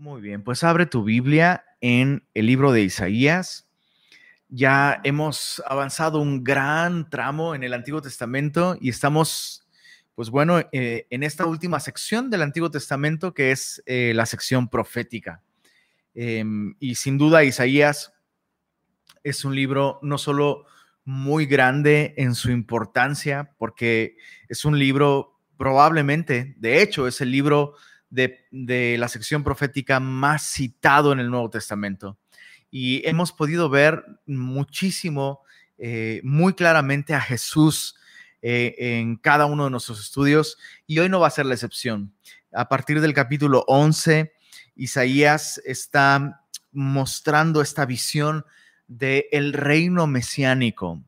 Muy bien, pues abre tu Biblia en el libro de Isaías. Ya hemos avanzado un gran tramo en el Antiguo Testamento y estamos, pues bueno, eh, en esta última sección del Antiguo Testamento que es eh, la sección profética. Em, y sin duda Isaías es un libro no solo muy grande en su importancia, porque es un libro probablemente, de hecho, es el libro de, la sección profética más citado en el Nuevo Testamento. Y hemos podido ver muchísimo, eh, muy claramente a Jesús eh, en cada uno de nuestros estudios y hoy no va a ser la excepción. A partir del capítulo 11, Isaías está mostrando esta visión del el reino mesiánico.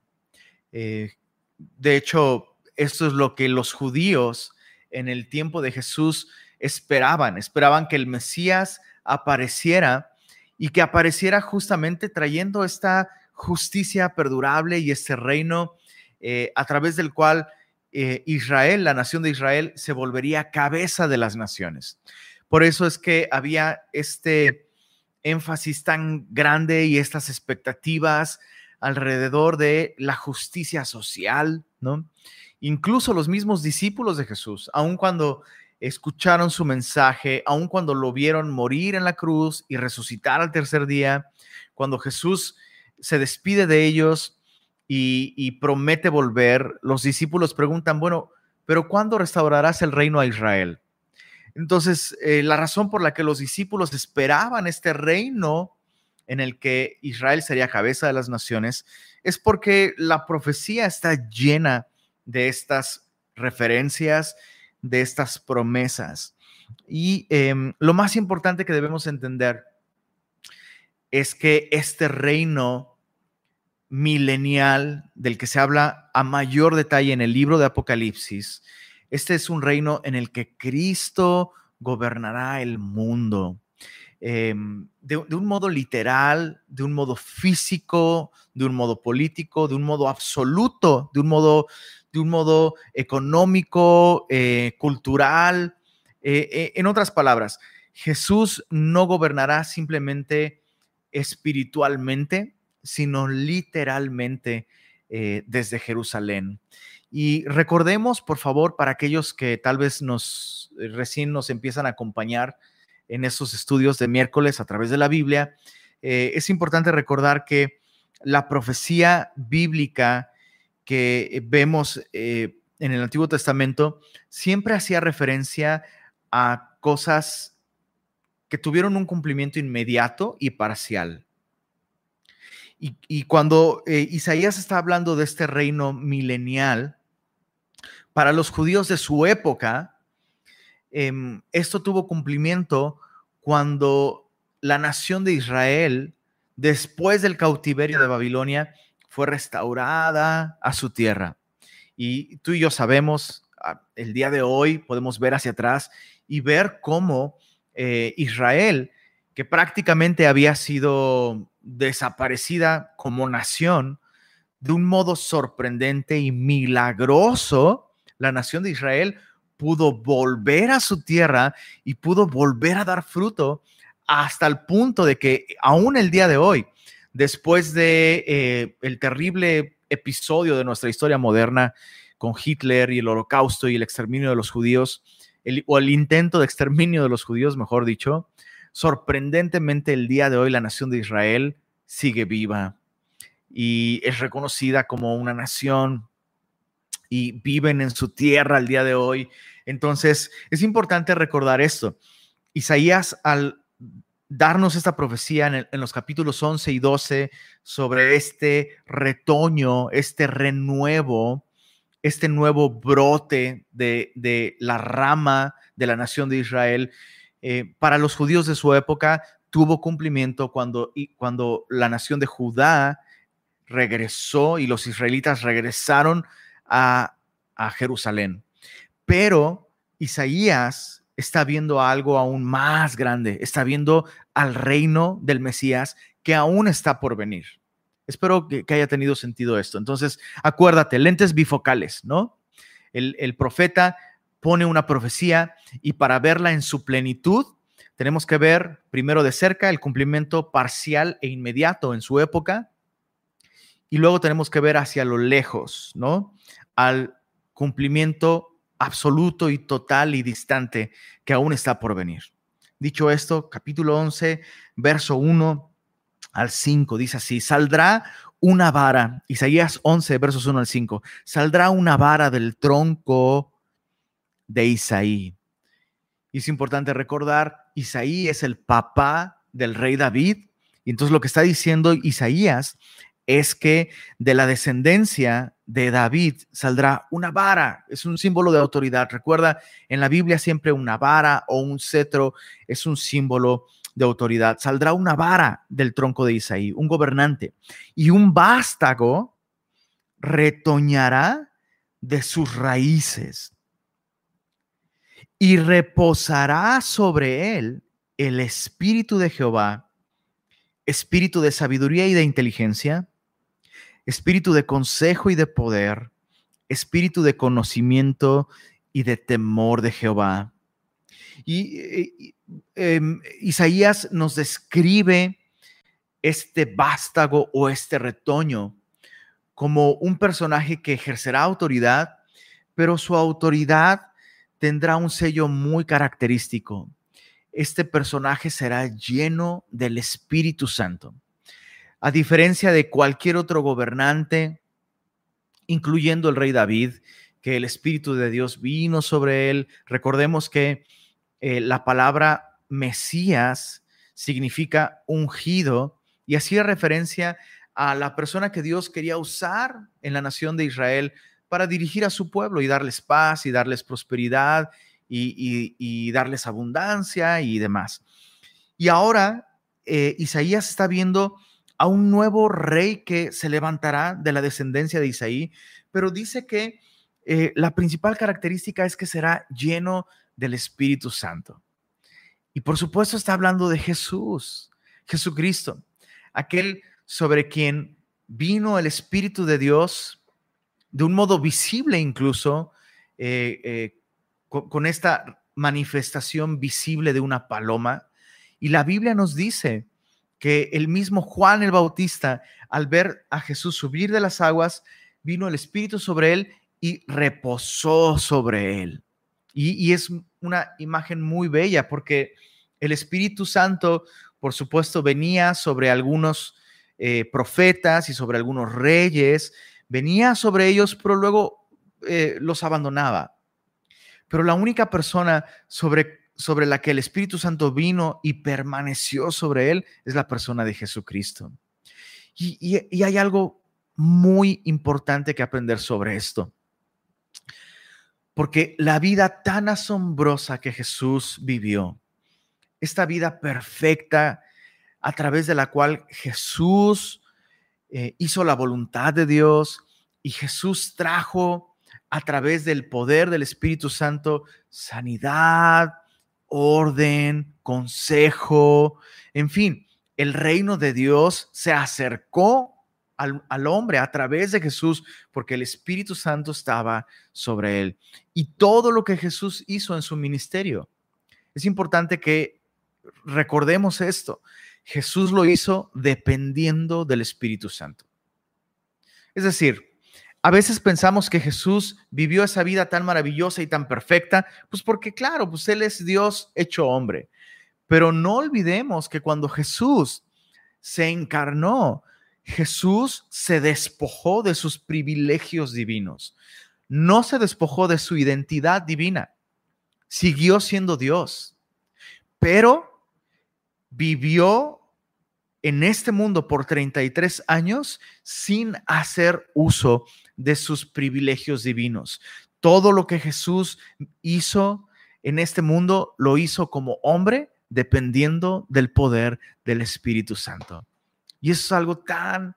Eh, de hecho, esto es lo que los judíos en el tiempo de Jesús esperaban, esperaban que el Mesías apareciera y que apareciera justamente trayendo esta justicia perdurable y este reino eh, a través del cual eh, Israel, la nación de Israel, se volvería cabeza de las naciones. Por eso es que había este énfasis tan grande y estas expectativas alrededor de la justicia social, ¿no? Incluso los mismos discípulos de Jesús, aun cuando escucharon su mensaje, aun cuando lo vieron morir en la cruz y resucitar al tercer día, cuando Jesús se despide de ellos y, promete volver, los discípulos preguntan, bueno, pero ¿cuándo restaurarás el reino a Israel? Entonces, eh, la razón por la que los discípulos esperaban este reino en el que Israel sería cabeza de las naciones es porque la profecía está llena de estas referencias de estas promesas. Y em, lo más importante que debemos entender es que este reino milenial del que se habla a mayor detalle en el libro de Apocalipsis, este es un reino en el que Cristo gobernará el mundo. Em, de, un modo literal, de un modo físico, de un modo político, de un modo absoluto, de un modo de un modo económico, eh, cultural. Eh, eh, en otras palabras, Jesús no gobernará simplemente espiritualmente, sino literalmente desde Jerusalén. Y recordemos, por favor, para aquellos que tal vez nos recién nos empiezan a acompañar en estos estudios de miércoles a través de la Biblia, es importante recordar que la profecía bíblica que eh, vemos eh, en el Antiguo Testamento siempre hacía referencia a cosas que tuvieron un cumplimiento inmediato y parcial. Y, cuando eh, Isaías está hablando de este reino milenial, para los judíos de su época, em, esto tuvo cumplimiento cuando la nación de Israel, después del cautiverio de Babilonia, fue restaurada a su tierra. Y tú y yo sabemos, ah, el día de hoy podemos ver hacia atrás y ver cómo eh, Israel, que prácticamente había sido desaparecida como nación, de un modo sorprendente y milagroso, la nación de Israel pudo volver a su tierra y pudo volver a dar fruto hasta el punto de que aún el día de hoy después de eh, el terrible episodio de nuestra historia moderna con Hitler y el holocausto y el exterminio de los judíos, o el intento de exterminio de los judíos, mejor dicho, sorprendentemente el día de hoy la nación de Israel sigue viva y es reconocida como una nación y viven en su tierra al día de hoy. Entonces, es importante recordar esto. Isaías al darnos esta profecía en, los capítulos 11 y 12 sobre este retoño, este renuevo, este nuevo brote de, la rama de la nación de Israel, eh, para los judíos de su época tuvo cumplimiento cuando, cuando la nación de Judá regresó y los israelitas regresaron a, a Jerusalén. Pero Isaías está viendo algo aún más grande, está viendo al reino del Mesías que aún está por venir. Espero que, haya tenido sentido esto. Entonces, acuérdate, lentes bifocales, ¿no? El, el profeta pone una profecía y para verla en su plenitud, tenemos que ver primero de cerca el cumplimiento parcial e inmediato en su época y luego tenemos que ver hacia lo lejos, ¿no? Al cumplimiento absoluto y total y distante que aún está por venir. Dicho esto, capítulo 11, verso 1 al 5, dice así, saldrá una vara, Isaías 11, versos 1 al 5, saldrá una vara del tronco de Isaí. Y es importante recordar, Isaí es el papá del rey David, y entonces lo que está diciendo Isaías es que de la descendencia de David saldrá una vara, es un símbolo de autoridad. Recuerda, en la Biblia siempre una vara o un cetro es un símbolo de autoridad. Saldrá una vara del tronco de Isaí, un gobernante, y un vástago retoñará de sus raíces y reposará sobre él el espíritu de Jehová, espíritu de sabiduría y de inteligencia, espíritu de consejo y de poder, espíritu de conocimiento y de temor de Jehová. Y, em, Isaías nos describe este vástago o este retoño como un personaje que ejercerá autoridad, pero su autoridad tendrá un sello muy característico. Este personaje será lleno del Espíritu Santo. A diferencia de cualquier otro gobernante, incluyendo el rey David, que el Espíritu de Dios vino sobre él, recordemos que eh, la palabra Mesías significa ungido y hacía referencia a la persona que Dios quería usar en la nación de Israel para dirigir a su pueblo y darles paz y darles prosperidad y, darles abundancia y demás. Y ahora eh, Isaías está viendo a un nuevo rey que se levantará de la descendencia de Isaí, pero dice que eh, la principal característica es que será lleno del Espíritu Santo. Y por supuesto está hablando de Jesús, Jesucristo, aquel sobre quien vino el Espíritu de Dios de un modo visible incluso, eh, eh, con esta manifestación visible de una paloma. Y la Biblia nos dice que el mismo Juan el Bautista, al ver a Jesús subir de las aguas, vino el Espíritu sobre él y reposó sobre él. Y, es una imagen muy bella porque el Espíritu Santo, por supuesto, venía sobre algunos eh, profetas y sobre algunos reyes, venía sobre ellos, pero luego eh, los abandonaba. Pero la única persona sobre sobre la que el Espíritu Santo vino y permaneció sobre él es la persona de Jesucristo. Y, hay algo muy importante que aprender sobre esto. Porque la vida tan asombrosa que Jesús vivió, esta vida perfecta a través de la cual Jesús eh, hizo la voluntad de Dios y Jesús trajo a través del poder del Espíritu Santo sanidad, orden, consejo, en fin, el reino de Dios se acercó al, hombre a través de Jesús porque el Espíritu Santo estaba sobre él. Y todo lo que Jesús hizo en su ministerio, es importante que recordemos esto. Jesús lo hizo dependiendo del Espíritu Santo. Es decir, a veces pensamos que Jesús vivió esa vida tan maravillosa y tan perfecta, pues porque claro, pues Él es Dios hecho hombre. Pero no olvidemos que cuando Jesús se encarnó, Jesús se despojó de sus privilegios divinos. No se despojó de su identidad divina. Siguió siendo Dios. Pero vivió en este mundo por 33 años sin hacer uso de sus privilegios divinos. Todo lo que Jesús hizo en este mundo lo hizo como hombre dependiendo del poder del Espíritu Santo. Y eso es algo tan,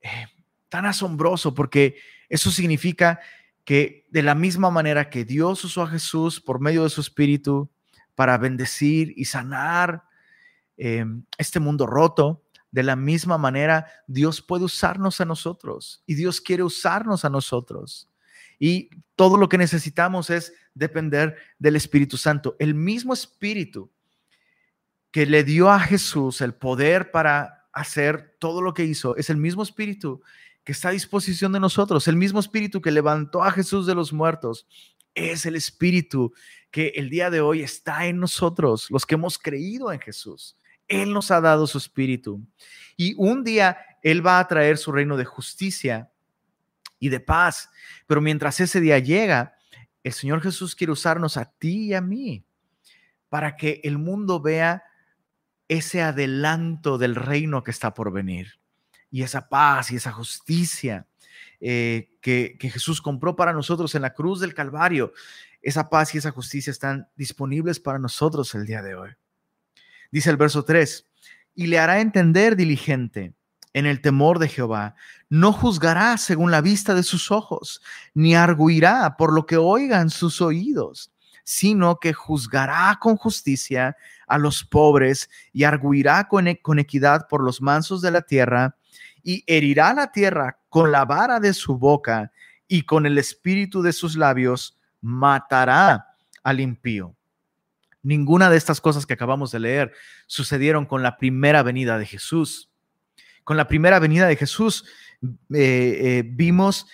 eh, tan asombroso porque eso significa que de la misma manera que Dios usó a Jesús por medio de su Espíritu para bendecir y sanar eh, este mundo roto, de la misma manera, Dios puede usarnos a nosotros y Dios quiere usarnos a nosotros. Y todo lo que necesitamos es depender del Espíritu Santo. El mismo Espíritu que le dio a Jesús el poder para hacer todo lo que hizo, es el mismo espíritu que está a disposición de nosotros, el mismo espíritu que levantó a Jesús de los muertos, es el espíritu que el día de hoy está en nosotros, los que hemos creído en Jesús. Él nos ha dado su espíritu. Y un día Él va a traer su reino de justicia y de paz. Pero mientras ese día llega, el Señor Jesús quiere usarnos a ti y a mí para que el mundo vea ese adelanto del reino que está por venir y esa paz y esa justicia eh, que, que Jesús compró para nosotros en la cruz del Calvario. Esa paz y esa justicia están disponibles para nosotros el día de hoy. Dice el verso 3, y le hará entender diligente en el temor de Jehová. No juzgará según la vista de sus ojos, ni arguirá por lo que oigan sus oídos, sino que juzgará con justicia a los pobres y arguirá con, e-, con equidad por los mansos de la tierra, y herirá la tierra con la vara de su boca y con el espíritu de sus labios matará al impío. Ninguna de estas cosas que acabamos de leer sucedieron con la primera venida de Jesús. Con la primera venida de Jesús eh, eh, vimos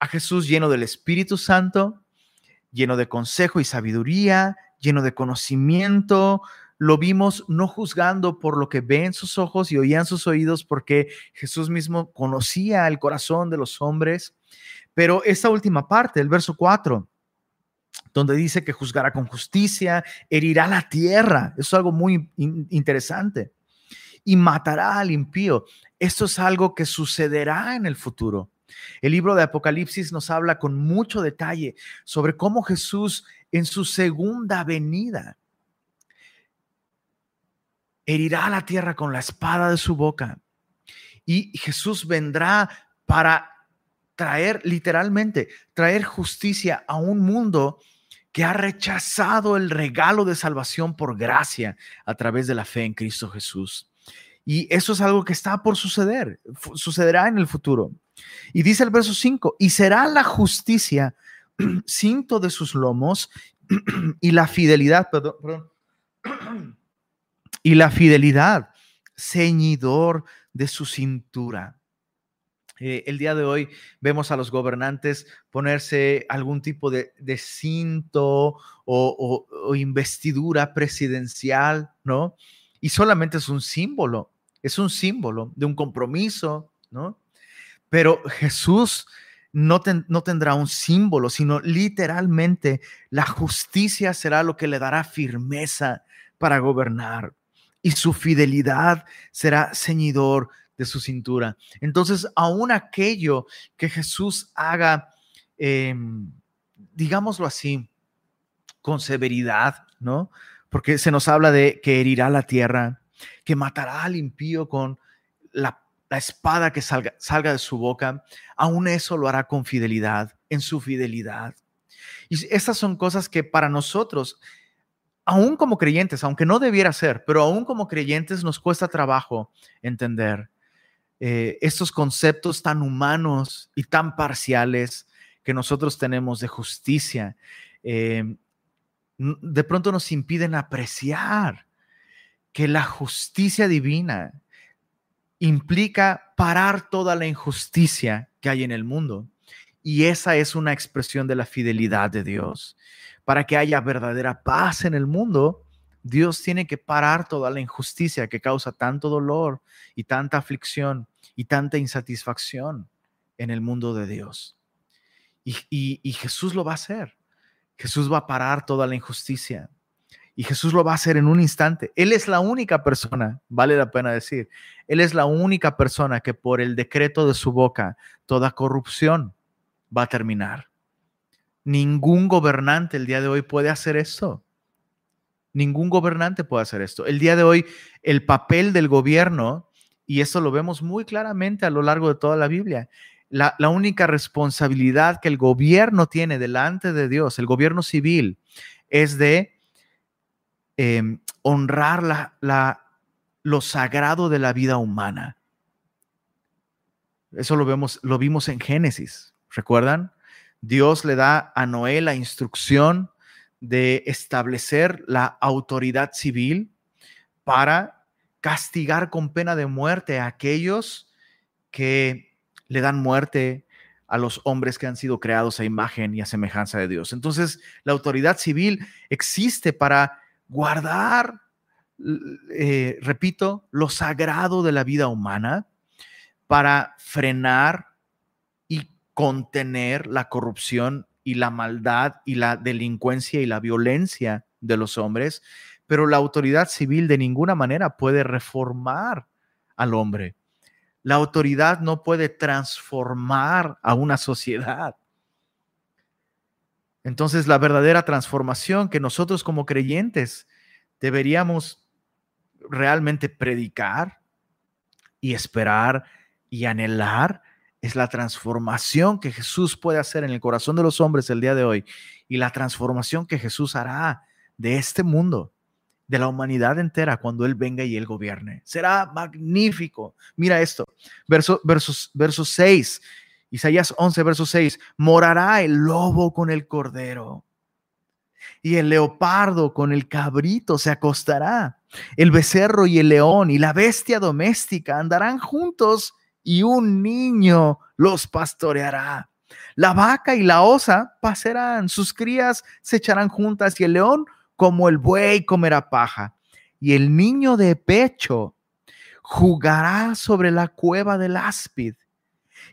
a Jesús lleno del Espíritu Santo, lleno de consejo y sabiduría, lleno de conocimiento. Lo vimos no juzgando por lo que ven sus ojos y oían sus oídos, porque Jesús mismo conocía el corazón de los hombres. Pero esta última parte, el verso 4, donde dice que juzgará con justicia, herirá la tierra. Eso es algo muy interesante. Y matará al impío. Esto es algo que sucederá en el futuro. El libro de Apocalipsis nos habla con mucho detalle sobre cómo Jesús en su segunda venida herirá la tierra con la espada de su boca. Y Jesús vendrá para traer, literalmente, traer justicia a un mundo que ha rechazado el regalo de salvación por gracia a través de la fe en Cristo Jesús. Y eso es algo que está por suceder, sucederá en el futuro. Y dice el verso 5, y será la justicia cinto de sus lomos y la fidelidad, perdón, perdón, y la fidelidad ceñidor de su cintura. Eh, el día de hoy vemos a los gobernantes ponerse algún tipo de, cinto o, investidura presidencial, ¿no? Y solamente es un símbolo, es un símbolo de un compromiso, ¿no? Pero Jesús no, no tendrá un símbolo, sino literalmente la justicia será lo que le dará firmeza para gobernar y su fidelidad será ceñidor de su cintura. Entonces, aún aquello que Jesús haga, em, digámoslo así, con severidad, ¿no? Porque se nos habla de que herirá la tierra, que matará al impío con la, espada que salga, salga de su boca, aún eso lo hará con fidelidad, en su fidelidad. Y estas son cosas que para nosotros aún como creyentes, aunque no debiera ser, pero aún como creyentes nos cuesta trabajo entender. Eh, estos conceptos tan humanos y tan parciales que nosotros tenemos de justicia, eh, de pronto nos impiden apreciar que la justicia divina implica parar toda la injusticia que hay en el mundo. Y esa es una expresión de la fidelidad de Dios. Para que haya verdadera paz en el mundo, Dios tiene que parar toda la injusticia que causa tanto dolor y tanta aflicción y tanta insatisfacción en el mundo de Dios. Y, Jesús lo va a hacer. Jesús va a parar toda la injusticia. Y Jesús lo va a hacer en un instante. Él es la única persona, vale la pena decir, Él es la única persona que por el decreto de su boca toda corrupción va a terminar. Ningún gobernante el día de hoy puede hacer esto. Ningún gobernante puede hacer esto. El día de hoy, el papel del gobierno, y eso lo vemos muy claramente a lo largo de toda la Biblia, la, única responsabilidad que el gobierno tiene delante de Dios, el gobierno civil, es de em, honrar la, la, lo sagrado de la vida humana. Eso lo, vemos, lo vimos en Génesis, ¿recuerdan? Dios le da a Noé la instrucción de establecer la autoridad civil para castigar con pena de muerte a aquellos que le dan muerte a los hombres que han sido creados a imagen y a semejanza de Dios. Entonces, la autoridad civil existe para guardar, eh, repito, lo sagrado de la vida humana, para frenar y contener la corrupción y la maldad y la delincuencia y la violencia de los hombres, pero la autoridad civil de ninguna manera puede reformar al hombre. La autoridad no puede transformar a una sociedad. Entonces, la verdadera transformación que nosotros como creyentes deberíamos realmente predicar y esperar y anhelar es la transformación que Jesús puede hacer en el corazón de los hombres el día de hoy y la transformación que Jesús hará de este mundo, de la humanidad entera cuando Él venga y Él gobierne. Será magnífico. Mira esto, verso, versos, verso 6, Isaías 11, verso 6, morará el lobo con el cordero y el leopardo con el cabrito se acostará. El becerro y el león y la bestia doméstica andarán juntos y un niño los pastoreará. La vaca y la osa pasarán, sus crías se echarán juntas y el león como el buey comerá paja. Y el niño de pecho jugará sobre la cueva del áspid.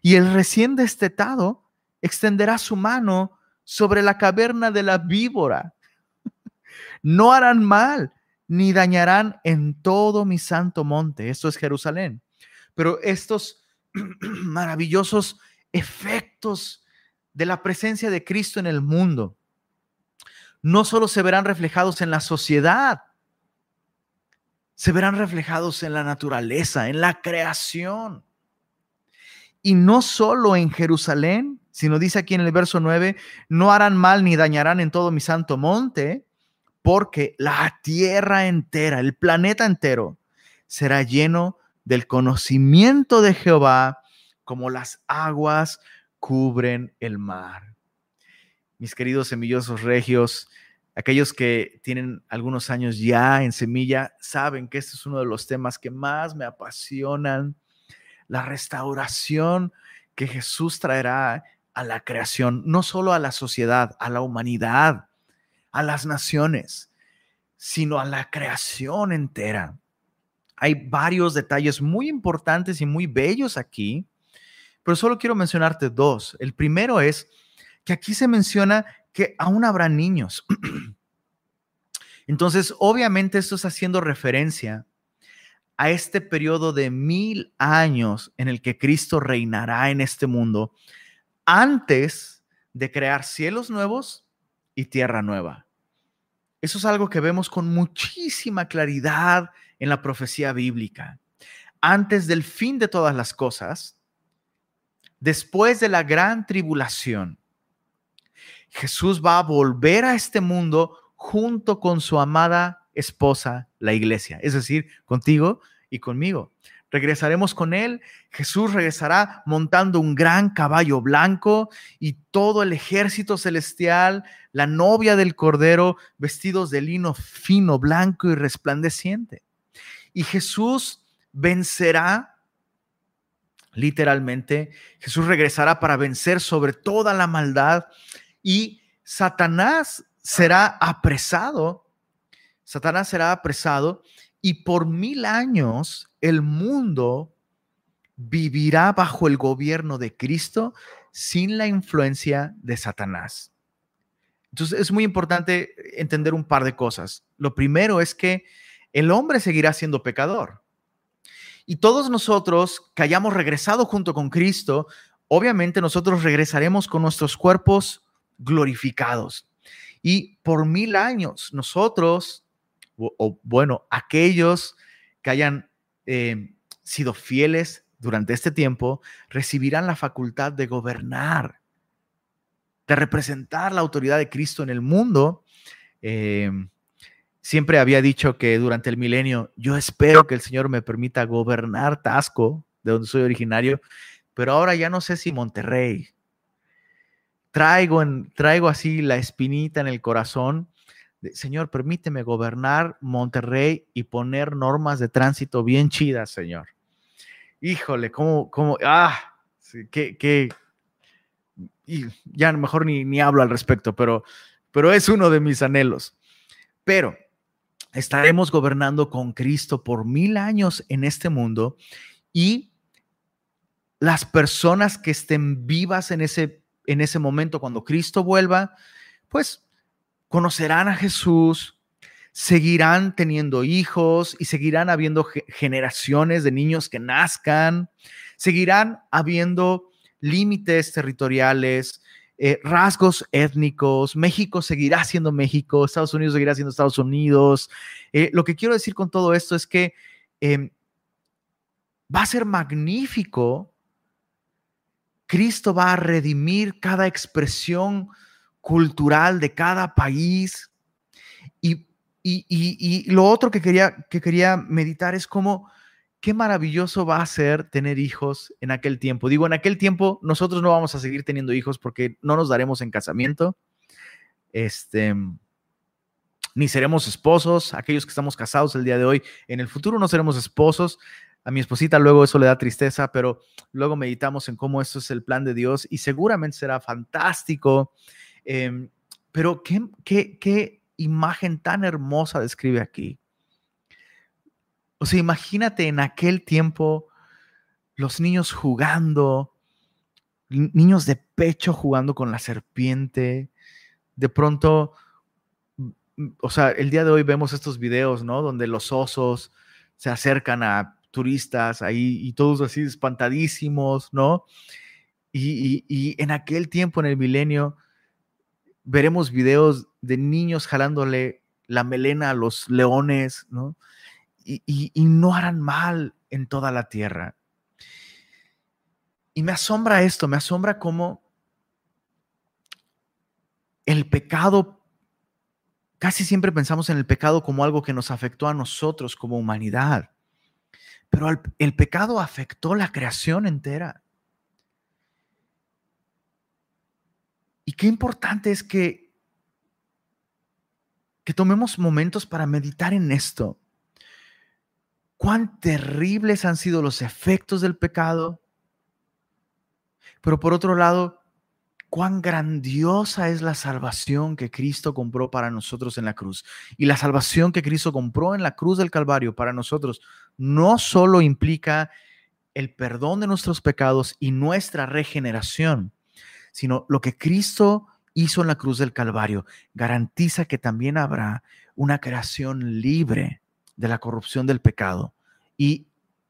Y el recién destetado extenderá su mano sobre la caverna de la víbora. No harán mal, ni dañarán en todo mi santo monte. Esto es Jerusalén. Pero estos maravillosos efectos de la presencia de Cristo en el mundo no solo se verán reflejados en la sociedad, se verán reflejados en la naturaleza, en la creación. Y no solo en Jerusalén, sino dice aquí en el verso 9, no harán mal ni dañarán en todo mi santo monte, porque la tierra entera, el planeta entero, será lleno del conocimiento de Jehová como las aguas cubren el mar. Mis queridos semillosos regios, aquellos que tienen algunos años ya en semilla, saben que este es uno de los temas que más me apasionan, la restauración que Jesús traerá a la creación, no solo a la sociedad, a la humanidad, a las naciones, sino a la creación entera. Hay varios detalles muy importantes y muy bellos aquí, pero solo quiero mencionarte dos. El primero es que aquí se menciona que aún habrá niños. Entonces, obviamente esto está haciendo referencia a este periodo de mil años en el que Cristo reinará en este mundo antes de crear cielos nuevos y tierra nueva. Eso es algo que vemos con muchísima claridad en la profecía bíblica. Antes del fin de todas las cosas, después de la gran tribulación, Jesús va a volver a este mundo junto con su amada esposa, la iglesia, es decir, contigo y conmigo. Regresaremos con él. Jesús regresará montando un gran caballo blanco y todo el ejército celestial, la novia del Cordero, vestidos de lino fino, blanco y resplandeciente. Y Jesús vencerá, literalmente, Jesús regresará para vencer sobre toda la maldad y Satanás será apresado. Satanás será apresado y por mil años el mundo vivirá bajo el gobierno de Cristo sin la influencia de Satanás. Entonces es muy importante entender un par de cosas. Lo primero es que el hombre seguirá siendo pecador. Y todos nosotros que hayamos regresado junto con Cristo, obviamente nosotros regresaremos con nuestros cuerpos glorificados. Y por mil años nosotros, o, bueno, aquellos que hayan eh, sido fieles durante este tiempo, recibirán la facultad de gobernar, de representar la autoridad de Cristo en el mundo. Eh, siempre había dicho que durante el milenio, yo espero que el Señor me permita gobernar Tasco, de donde soy originario, pero ahora ya no sé si Monterrey. Traigo, en, traigo así la espinita en el corazón Señor, permíteme gobernar Monterrey y poner normas de tránsito bien chidas, Señor. Híjole, cómo, cómo, ah, qué, qué, y ya mejor ni, ni hablo al respecto, pero, pero es uno de mis anhelos. Pero estaremos gobernando con Cristo por mil años en este mundo y las personas que estén vivas en ese, en ese momento, cuando Cristo vuelva, pues conocerán a Jesús, seguirán teniendo hijos y seguirán habiendo generaciones de niños que nazcan, seguirán habiendo límites territoriales, eh, rasgos étnicos, México seguirá siendo México, Estados Unidos seguirá siendo Estados Unidos. Eh, lo que quiero decir con todo esto es que em, va a ser magnífico. Cristo va a redimir cada expresión cultural de cada país. Y, y, lo otro que quería, que quería meditar es cómo qué maravilloso va a ser tener hijos en aquel tiempo. Digo, en aquel tiempo nosotros no vamos a seguir teniendo hijos porque no nos daremos en casamiento. Este ni seremos esposos, aquellos que estamos casados el día de hoy, en el futuro no seremos esposos. A mi esposita luego eso le da tristeza, pero luego meditamos en cómo esto es el plan de Dios y seguramente será fantástico. Em, pero qué, qué, qué imagen tan hermosa describe aquí. O sea, imagínate en aquel tiempo los niños jugando, niños de pecho jugando con la serpiente. De pronto, o sea, el día de hoy vemos estos videos, ¿no? Donde los osos se acercan a turistas ahí y todos así espantadísimos, ¿no? Y, y en aquel tiempo, en el milenio, veremos videos de niños jalándole la melena a los leones, ¿no? y, no harán mal en toda la tierra. Y me asombra esto, me asombra cómo el pecado, casi siempre pensamos en el pecado como algo que nos afectó a nosotros como humanidad, pero el, pecado afectó la creación entera. Y qué importante es que, que tomemos momentos para meditar en esto cuán terribles han sido los efectos del pecado, pero por otro lado, cuán grandiosa es la salvación que Cristo compró para nosotros en la cruz. Y la salvación que Cristo compró en la cruz del Calvario para nosotros no solo implica el perdón de nuestros pecados y nuestra regeneración, sino lo que Cristo hizo en la cruz del Calvario garantiza que también habrá una creación libre de la corrupción del pecado y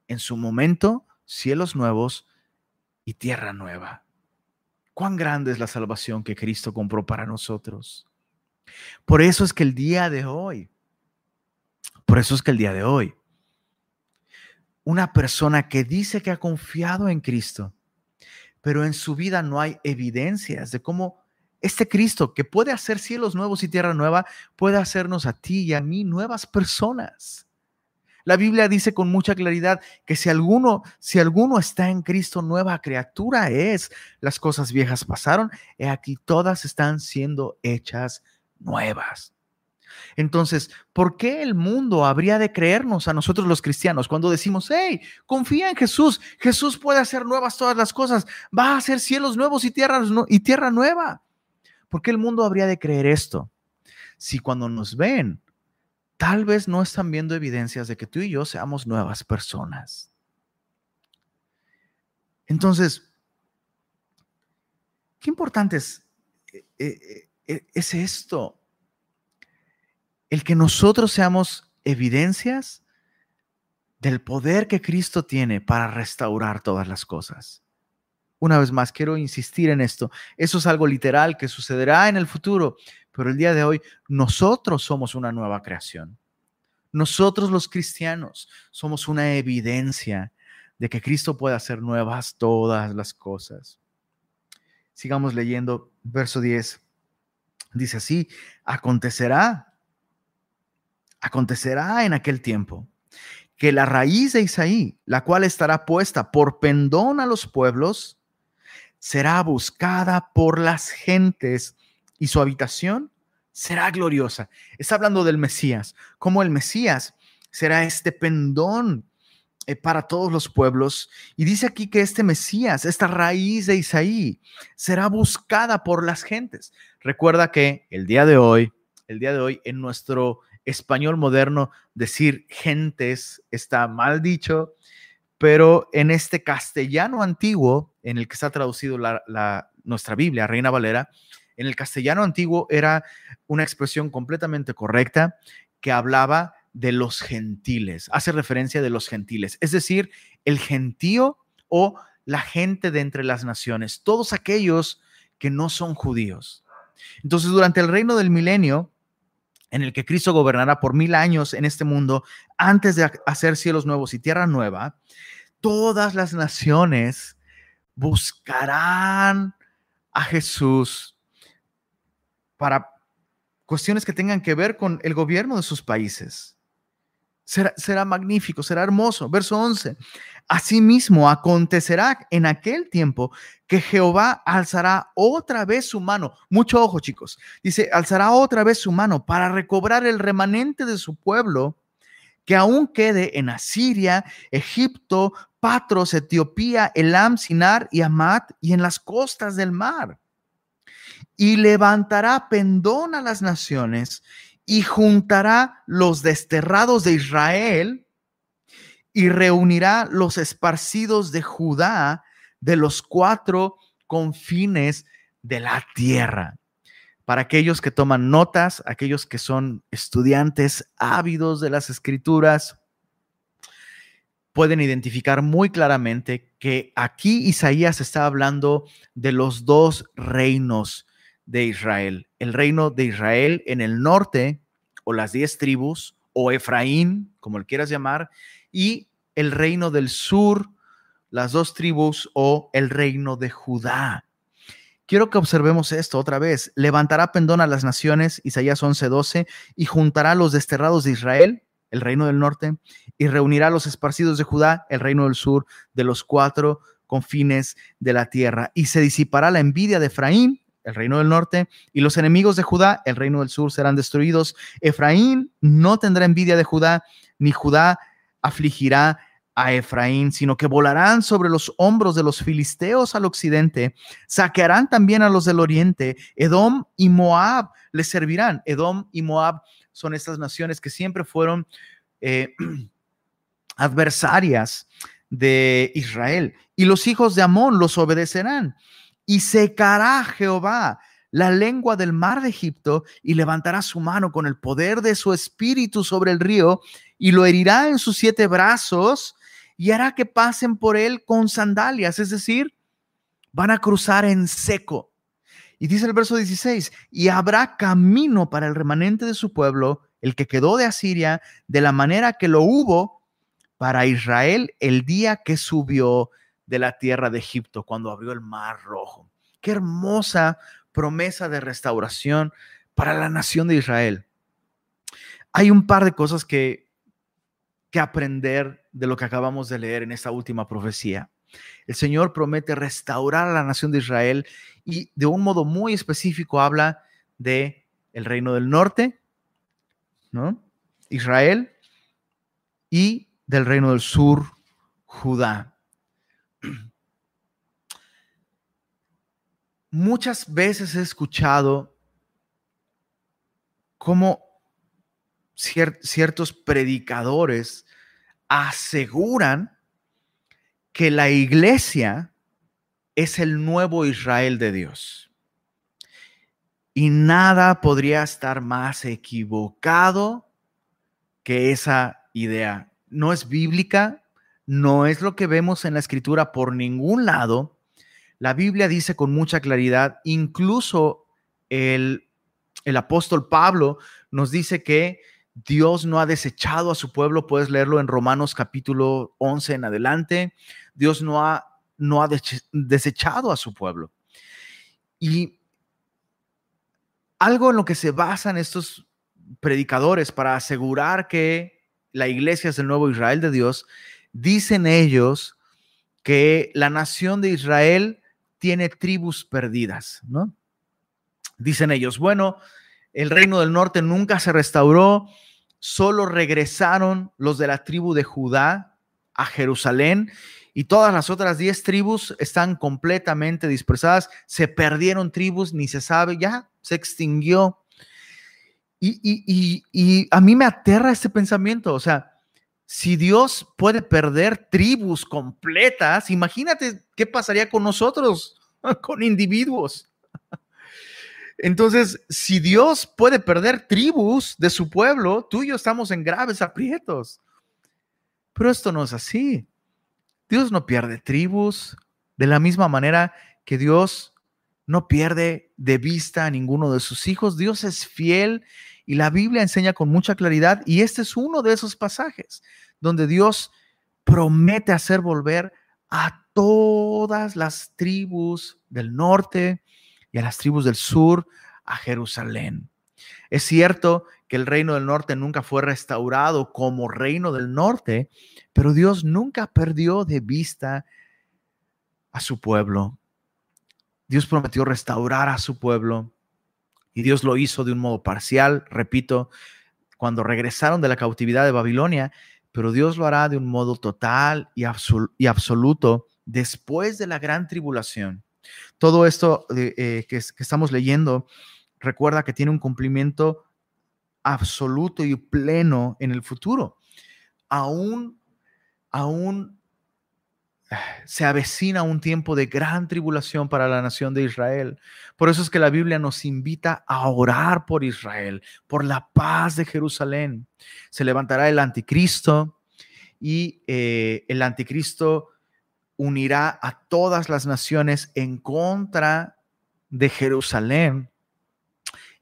en su momento cielos nuevos y tierra nueva. Cuán grande es la salvación que Cristo compró para nosotros. Por eso es que el día de hoy, por eso es que el día de hoy, una persona que dice que ha confiado en Cristo, pero en su vida no hay evidencias de cómo este Cristo que puede hacer cielos nuevos y tierra nueva, puede hacernos a ti y a mí nuevas personas. La Biblia dice con mucha claridad que si alguno, si alguno está en Cristo, nueva criatura es. Las cosas viejas pasaron, y aquí todas están siendo hechas nuevas. Entonces, ¿por qué el mundo habría de creernos a nosotros los cristianos cuando decimos, hey, confía en Jesús, Jesús puede hacer nuevas todas las cosas, va a hacer cielos nuevos y tierra, y tierra nueva? ¿Por qué el mundo habría de creer esto? Si cuando nos ven, tal vez no están viendo evidencias de que tú y yo seamos nuevas personas. Entonces, qué importante es, eh, eh, eh, es esto. El que nosotros seamos evidencias del poder que Cristo tiene para restaurar todas las cosas. Una vez más, quiero insistir en esto. Eso es algo literal que sucederá en el futuro, pero el día de hoy nosotros somos una nueva creación. Nosotros los cristianos somos una evidencia de que Cristo puede hacer nuevas todas las cosas. Sigamos leyendo verso 10. Dice así, acontecerá, acontecerá en aquel tiempo que la raíz de Isaí, la cual estará puesta por pendón a los pueblos, será buscada por las gentes y su habitación será gloriosa. Está hablando del Mesías, como el Mesías será este pendón eh, para todos los pueblos. Y dice aquí que este Mesías, esta raíz de Isaí, será buscada por las gentes. Recuerda que el día de hoy, el día de hoy, en nuestro español moderno, decir gentes está mal dicho, pero en este castellano antiguo, en el que está traducido la, nuestra Biblia, Reina Valera, en el castellano antiguo era una expresión completamente correcta que hablaba de los gentiles, hace referencia de los gentiles, es decir, el gentío o la gente de entre las naciones, todos aquellos que no son judíos. Entonces, durante el reino del milenio, en el que Cristo gobernará por mil años en este mundo, antes de hacer cielos nuevos y tierra nueva, todas las naciones buscarán a Jesús para cuestiones que tengan que ver con el gobierno de sus países. Será, magnífico, será hermoso. Verso 11. Asimismo, acontecerá en aquel tiempo que Jehová alzará otra vez su mano. Mucho ojo, chicos. Dice, alzará otra vez su mano para recobrar el remanente de su pueblo que aún quede en Asiria, Egipto, Patros, Etiopía, Elam, Sinar y Amat y en las costas del mar. Y levantará pendón a las naciones y juntará los desterrados de Israel y reunirá los esparcidos de Judá de los cuatro confines de la tierra. Para aquellos que toman notas, aquellos que son estudiantes ávidos de las escrituras, pueden identificar muy claramente que aquí Isaías está hablando de los dos reinos de Israel. El reino de Israel en el norte, o las diez tribus, o Efraín, como le quieras llamar, y el reino del sur, las dos tribus, o el reino de Judá. Quiero que observemos esto otra vez. Levantará pendón a las naciones, Isaías 11:12, y juntará a los desterrados de Israel, el reino del norte, y reunirá a los esparcidos de Judá, el reino del sur, de los cuatro confines de la tierra. Y se disipará la envidia de Efraín, el reino del norte, y los enemigos de Judá, el reino del sur, serán destruidos. Efraín no tendrá envidia de Judá, ni Judá afligirá a Efraín, sino que volarán sobre los hombros de los filisteos al occidente, saquearán también a los del oriente, Edom y Moab les servirán. Edom y Moab son estas naciones que siempre fueron eh, adversarias de Israel, y los hijos de Amón los obedecerán y secará Jehová la lengua del mar de Egipto y levantará su mano con el poder de su espíritu sobre el río y lo herirá en sus siete brazos y hará que pasen por él con sandalias, es decir, van a cruzar en seco. Y dice el verso 16, y habrá camino para el remanente de su pueblo, el que quedó de Asiria, de la manera que lo hubo para Israel el día que subió de la tierra de Egipto cuando abrió el mar rojo. Qué hermosa promesa de restauración para la nación de Israel. Hay un par de cosas que, que aprender de lo que acabamos de leer en esta última profecía. El Señor promete restaurar a la nación de Israel y de un modo muy específico habla de el reino del norte, ¿no? Israel y del reino del sur, Judá. Muchas veces he escuchado cómo ciertos predicadores aseguran que la iglesia es el nuevo Israel de Dios. Y nada podría estar más equivocado que esa idea. No es bíblica, no es lo que vemos en la escritura por ningún lado. La Biblia dice con mucha claridad, incluso el, el apóstol Pablo nos dice que Dios no ha desechado a su pueblo, puedes leerlo en Romanos capítulo 11 en adelante, Dios no ha, no ha desechado a su pueblo. Y algo en lo que se basan estos predicadores para asegurar que la iglesia es el nuevo Israel de Dios dicen ellos que la nación de Israel tiene tribus perdidas, ¿no? Dicen ellos, bueno, el reino del norte nunca se restauró, solo regresaron los de la tribu de Judá a Jerusalén y todas las otras diez tribus están completamente dispersadas, se perdieron tribus, ni se sabe, ya se extinguió. Y, y a mí me aterra este pensamiento, o sea, si Dios puede perder tribus completas, imagínate qué pasaría con nosotros, con individuos. Entonces, si Dios puede perder tribus de su pueblo, tú y yo estamos en graves aprietos. Pero esto no es así. Dios no pierde tribus de la misma manera que Dios no pierde de vista a ninguno de sus hijos. Dios es fiel y la Biblia enseña con mucha claridad y este es uno de esos pasajes donde Dios promete hacer volver a todas las tribus del norte y a las tribus del sur a Jerusalén. Es cierto que el reino del norte nunca fue restaurado como reino del norte, pero Dios nunca perdió de vista a su pueblo. Dios prometió restaurar a su pueblo y Dios lo hizo de un modo parcial, repito, cuando regresaron de la cautividad de Babilonia, pero Dios lo hará de un modo total y, absoluto después de la gran tribulación. Todo esto eh, que, estamos leyendo recuerda que tiene un cumplimiento absoluto y pleno en el futuro. Aún, aún se avecina un tiempo de gran tribulación para la nación de Israel. Por eso es que la Biblia nos invita a orar por Israel, por la paz de Jerusalén. Se levantará el anticristo y eh, el anticristo unirá a todas las naciones en contra de Jerusalén.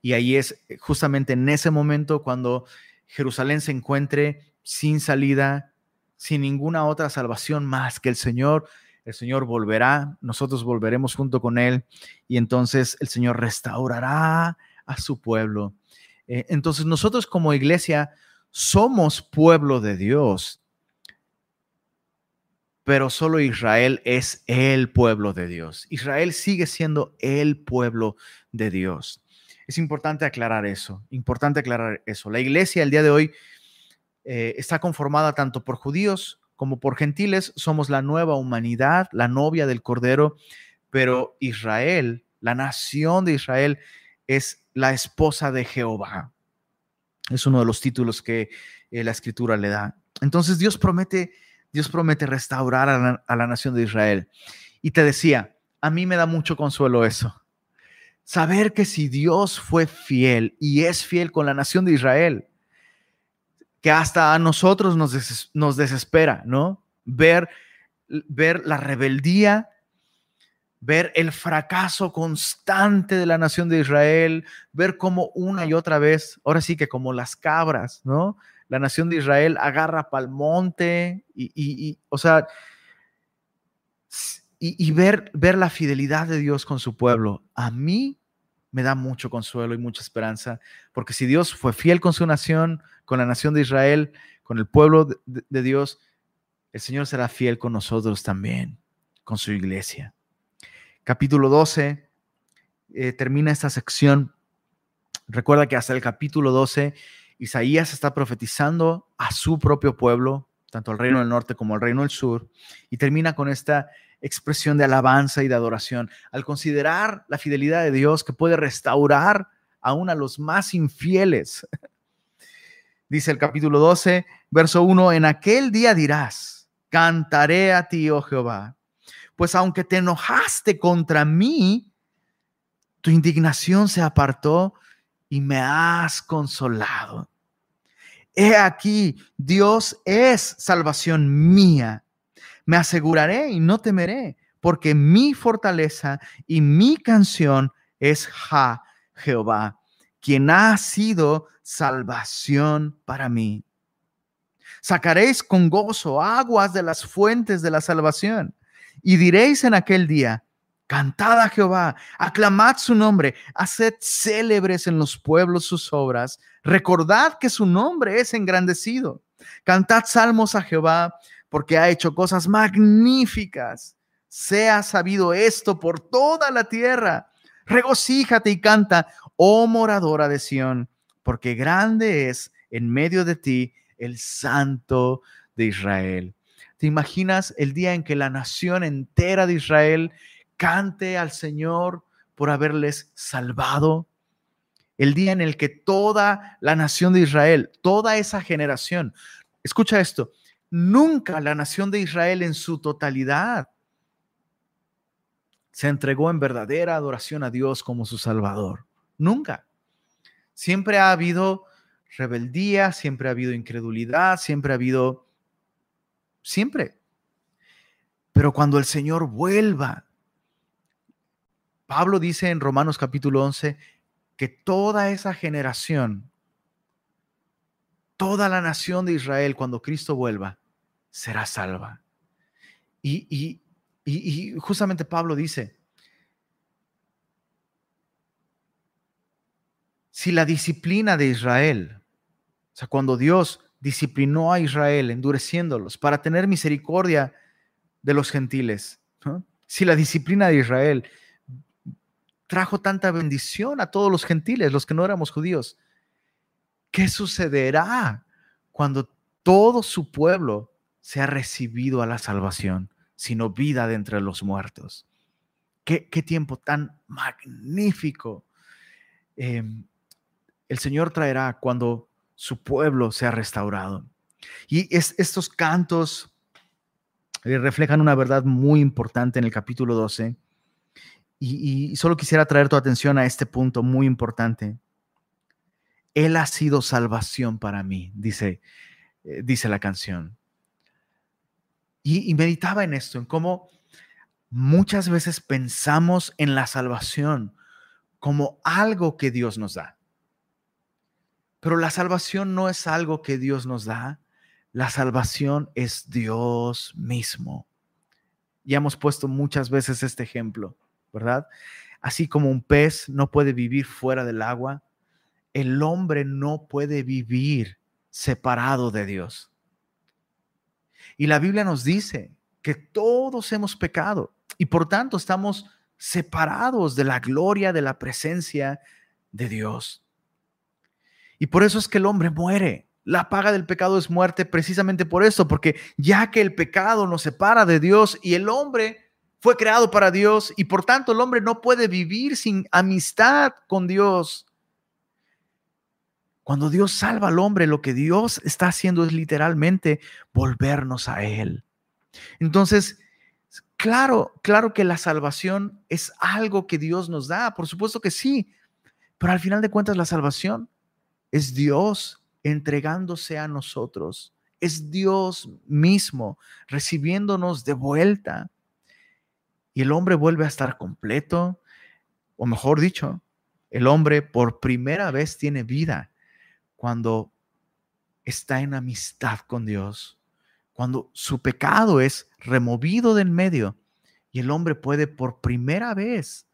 Y ahí es eh, justamente en ese momento cuando Jerusalén se encuentre sin salida, sin ninguna otra salvación más que el Señor. El Señor volverá, nosotros volveremos junto con Él y entonces el Señor restaurará a su pueblo. Eh, entonces nosotros como iglesia somos pueblo de Dios pero solo Israel es el pueblo de Dios. Israel sigue siendo el pueblo de Dios. Es importante aclarar eso, importante aclarar eso. La iglesia el día de hoy eh, está conformada tanto por judíos como por gentiles. Somos la nueva humanidad, la novia del Cordero, pero Israel, la nación de Israel, es la esposa de Jehová. Es uno de los títulos que eh, la escritura le da. Entonces Dios promete Dios promete restaurar a la, nación de Israel. Y te decía, a mí me da mucho consuelo eso. Saber que si Dios fue fiel y es fiel con la nación de Israel, que hasta a nosotros nos, desespera, ¿no? Ver, ver la rebeldía, ver el fracaso constante de la nación de Israel, ver cómo una y otra vez, ahora sí que como las cabras, ¿no? la nación de Israel agarra pal monte y, o sea, y, ver, ver la fidelidad de Dios con su pueblo. A mí me da mucho consuelo y mucha esperanza, porque si Dios fue fiel con su nación, con la nación de Israel, con el pueblo de, Dios, el Señor será fiel con nosotros también, con su iglesia. Capítulo 12 eh, termina esta sección. Recuerda que hasta el capítulo 12 Isaías está profetizando a su propio pueblo, tanto al reino del norte como al reino del sur, y termina con esta expresión de alabanza y de adoración. Al considerar la fidelidad de Dios que puede restaurar aún a los más infieles. Dice el capítulo 12, verso 1, en aquel día dirás, cantaré a ti, oh Jehová, pues aunque te enojaste contra mí, tu indignación se apartó y me has consolado. He aquí, Dios es salvación mía. Me aseguraré y no temeré, porque mi fortaleza y mi canción es Ja, Jehová, quien ha sido salvación para mí. Sacaréis con gozo aguas de las fuentes de la salvación y diréis en aquel día, Cantad a Jehová, aclamad su nombre, haced célebres en los pueblos sus obras, recordad que su nombre es engrandecido. Cantad salmos a Jehová, porque ha hecho cosas magníficas. Sea sabido esto por toda la tierra. Regocíjate y canta, oh moradora de Sión, porque grande es en medio de ti el Santo de Israel. ¿Te imaginas el día en que la nación entera de Israel cante al Señor por haberles salvado? El día en el que toda la nación de Israel, toda esa generación, escucha esto, nunca la nación de Israel en su totalidad se entregó en verdadera adoración a Dios como su Salvador. Nunca. Siempre ha habido rebeldía, siempre ha habido incredulidad, siempre ha habido... Siempre. Pero cuando el Señor vuelva, Pablo dice en Romanos capítulo 11 que toda esa generación, toda la nación de Israel, cuando Cristo vuelva, será salva. Y, y, y, justamente Pablo dice, si la disciplina de Israel, o sea, cuando Dios disciplinó a Israel, endureciéndolos para tener misericordia de los gentiles, si la disciplina de Israel trajo tanta bendición a todos los gentiles, los que no éramos judíos, ¿qué sucederá cuando todo su pueblo sea recibido a la salvación? sino vida de entre los muertos. Qué, tiempo tan magnífico. Em, el Señor traerá cuando su pueblo sea restaurado. Y estos cantos eh, reflejan una verdad muy importante en el capítulo 12. Y, solo quisiera traer tu atención a este punto muy importante. Él ha sido salvación para mí, dice, eh, dice la canción. Y, meditaba en esto, en cómo muchas veces pensamos en la salvación como algo que Dios nos da. Pero la salvación no es algo que Dios nos da, la salvación es Dios mismo. Ya hemos puesto muchas veces este ejemplo, ¿verdad? Así como un pez no puede vivir fuera del agua, el hombre no puede vivir separado de Dios. Y la Biblia nos dice que todos hemos pecado y por tanto estamos separados de la gloria, de la presencia de Dios. Y por eso es que el hombre muere. La paga del pecado es muerte precisamente por eso, porque ya que el pecado nos separa de Dios y el hombre fue creado para Dios y por tanto el hombre no puede vivir sin amistad con Dios. Cuando Dios salva al hombre, lo que Dios está haciendo es literalmente volvernos a Él. Entonces, claro, claro que la salvación es algo que Dios nos da, por supuesto que sí, pero al final de cuentas la salvación es Dios entregándose a nosotros, es Dios mismo recibiéndonos de vuelta. Y el hombre vuelve a estar completo, o mejor dicho, el hombre por primera vez tiene vida cuando está en amistad con Dios, cuando su pecado es removido del medio y el hombre puede por primera vez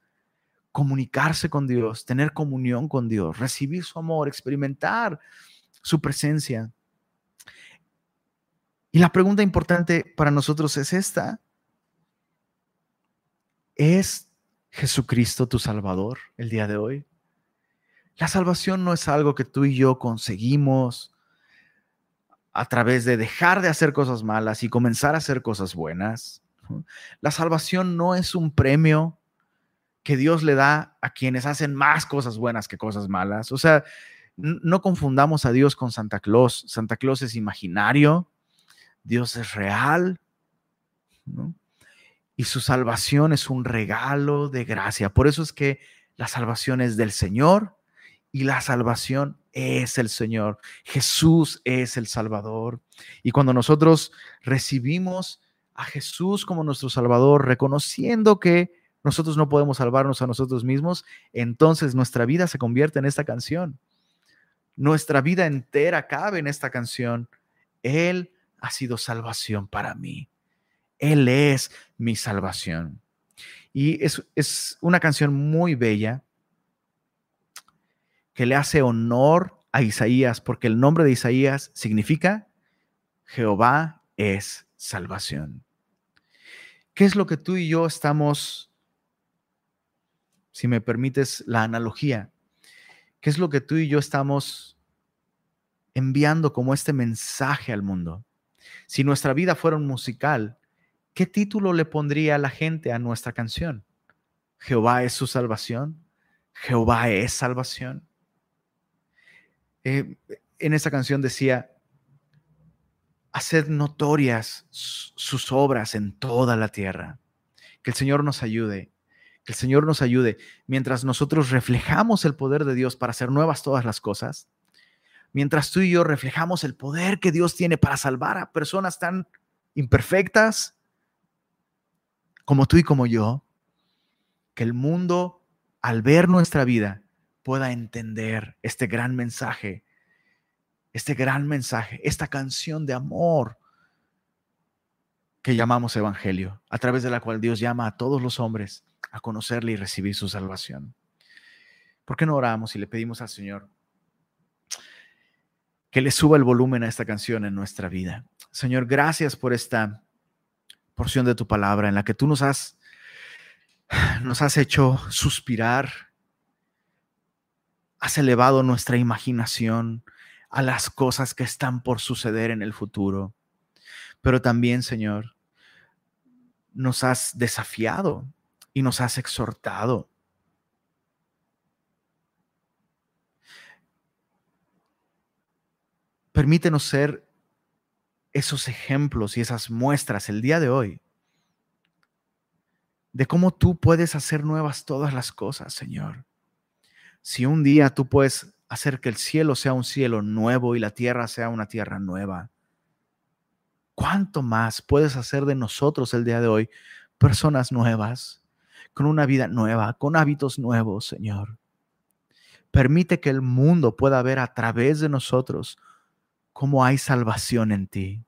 comunicarse con Dios, tener comunión con Dios, recibir su amor, experimentar su presencia. Y la pregunta importante para nosotros es esta. ¿Es Jesucristo tu Salvador el día de hoy? La salvación no es algo que tú y yo conseguimos a través de dejar de hacer cosas malas y comenzar a hacer cosas buenas. La salvación no es un premio que Dios le da a quienes hacen más cosas buenas que cosas malas. O sea, no confundamos a Dios con Santa Claus. Santa Claus es imaginario, Dios es real, y su salvación es un regalo de gracia. Por eso es que la salvación es del Señor y la salvación es el Señor. Jesús es el Salvador. Y cuando nosotros recibimos a Jesús como nuestro Salvador, reconociendo que nosotros no podemos salvarnos a nosotros mismos, entonces nuestra vida se convierte en esta canción. Nuestra vida entera cabe en esta canción. Él ha sido salvación para mí. Él es mi salvación. Y es, es una canción muy bella que le hace honor a Isaías, porque el nombre de Isaías significa Jehová es salvación. ¿Qué es lo que tú y yo estamos, si me permites la analogía, ¿Qué es lo que tú y yo estamos enviando como este mensaje al mundo? Si nuestra vida fuera un musical, ¿qué título le pondría la gente a nuestra canción? Jehová es su salvación. Jehová es salvación. Eh, en esa canción decía, haced notorias sus obras en toda la tierra. Que el Señor nos ayude, que el Señor nos ayude mientras nosotros reflejamos el poder de Dios para hacer nuevas todas las cosas, mientras tú y yo reflejamos el poder que Dios tiene para salvar a personas tan imperfectas como tú y como yo, que el mundo al ver nuestra vida pueda entender este gran mensaje, este gran mensaje, esta canción de amor que llamamos Evangelio, a través de la cual Dios llama a todos los hombres a conocerle y recibir su salvación. ¿Por qué no oramos y le pedimos al Señor que le suba el volumen a esta canción en nuestra vida? Señor, gracias por esta porción de tu palabra en la que tú nos has nos has hecho suspirar, has elevado nuestra imaginación a las cosas que están por suceder en el futuro. Pero también, Señor, nos has desafiado y nos has exhortado. Permítenos ser esos ejemplos y esas muestras el día de hoy de cómo tú puedes hacer nuevas todas las cosas, Señor. Si un día tú puedes hacer que el cielo sea un cielo nuevo y la tierra sea una tierra nueva, ¿cuánto más puedes hacer de nosotros el día de hoy personas nuevas, con una vida nueva, con hábitos nuevos, Señor? Permite que el mundo pueda ver a través de nosotros cómo hay salvación en ti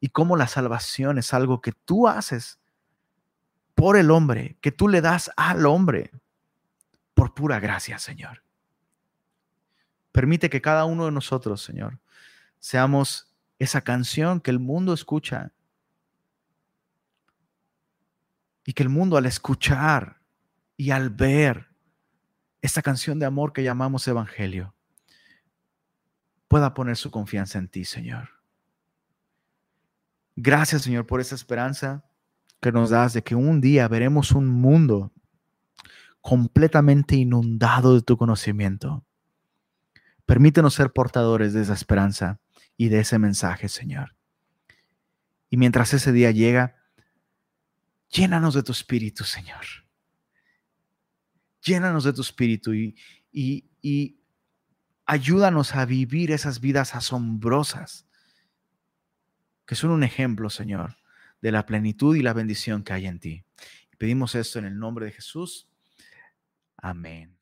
y cómo la salvación es algo que tú haces por el hombre, que tú le das al hombre, por pura gracia, Señor. Permite que cada uno de nosotros, Señor, seamos esa canción que el mundo escucha y que el mundo al escuchar y al ver esta canción de amor que llamamos Evangelio, pueda poner su confianza en ti, Señor. Gracias, Señor, por esa esperanza que nos das de que un día veremos un mundo completamente inundado de tu conocimiento. Permítenos ser portadores de esa esperanza y de ese mensaje, Señor. Y mientras ese día llega, llénanos de tu espíritu, Señor. Llénanos de tu espíritu y, y, y ayúdanos a vivir esas vidas asombrosas que son un ejemplo, Señor, de la plenitud y la bendición que hay en ti. Pedimos esto en el nombre de Jesús. Amén.